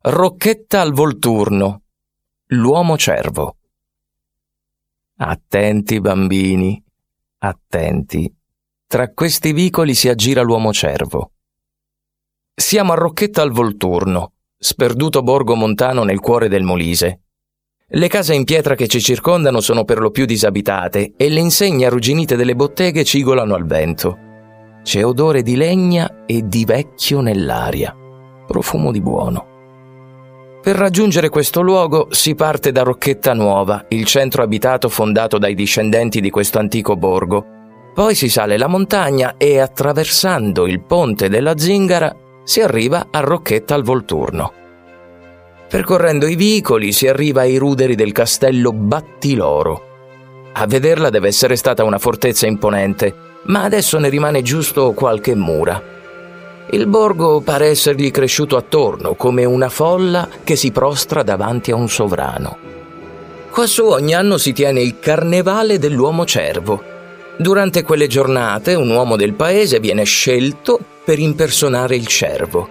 Rocchetta al Volturno, l'uomo cervo. Attenti bambini, attenti. Tra questi vicoli si aggira l'uomo cervo. Siamo a Rocchetta al Volturno, sperduto borgo montano nel cuore del Molise. Le case in pietra che ci circondano sono per lo più disabitate e le insegne arrugginite delle botteghe cigolano al vento. C'è odore di legna e di vecchio nell'aria, profumo di buono. Per raggiungere questo luogo si parte da Rocchetta Nuova, il centro abitato fondato dai discendenti di questo antico borgo. Poi si sale la montagna e attraversando il ponte della Zingara si arriva a Rocchetta al Volturno. Percorrendo i vicoli si arriva ai ruderi del castello Battiloro. A vederla deve essere stata una fortezza imponente, ma adesso ne rimane giusto qualche mura. Il borgo pare essergli cresciuto attorno come una folla che si prostra davanti a un sovrano. Quassù ogni anno si tiene il carnevale dell'uomo cervo. Durante quelle giornate un uomo del paese viene scelto per impersonare il cervo.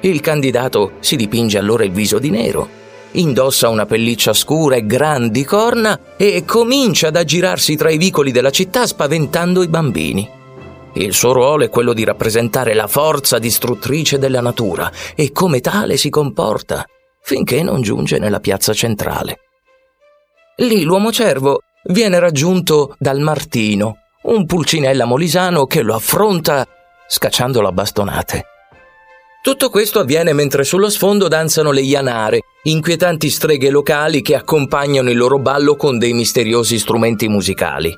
Il candidato si dipinge allora il viso di nero, indossa una pelliccia scura e grandi corna e comincia ad aggirarsi tra i vicoli della città spaventando i bambini. Il suo ruolo è quello di rappresentare la forza distruttrice della natura e come tale si comporta finché non giunge nella piazza centrale. Lì l'uomo cervo viene raggiunto dal Martino, un pulcinella molisano che lo affronta scacciandolo a bastonate. Tutto questo avviene mentre sullo sfondo danzano le Ianare, inquietanti streghe locali che accompagnano il loro ballo con dei misteriosi strumenti musicali.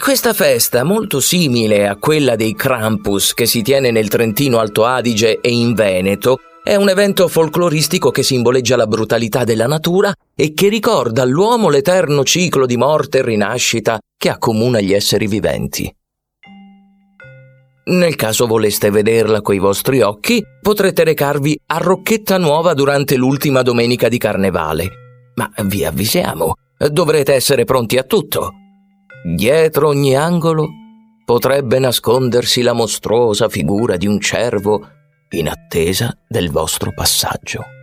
Questa festa, molto simile a quella dei Krampus che si tiene nel Trentino Alto Adige e in Veneto, è un evento folcloristico che simboleggia la brutalità della natura e che ricorda all'uomo l'eterno ciclo di morte e rinascita che accomuna gli esseri viventi. Nel caso voleste vederla coi vostri occhi, potrete recarvi a Rocchetta Nuova durante l'ultima domenica di Carnevale. Ma vi avvisiamo, dovrete essere pronti a tutto. Dietro ogni angolo potrebbe nascondersi la mostruosa figura di un cervo in attesa del vostro passaggio.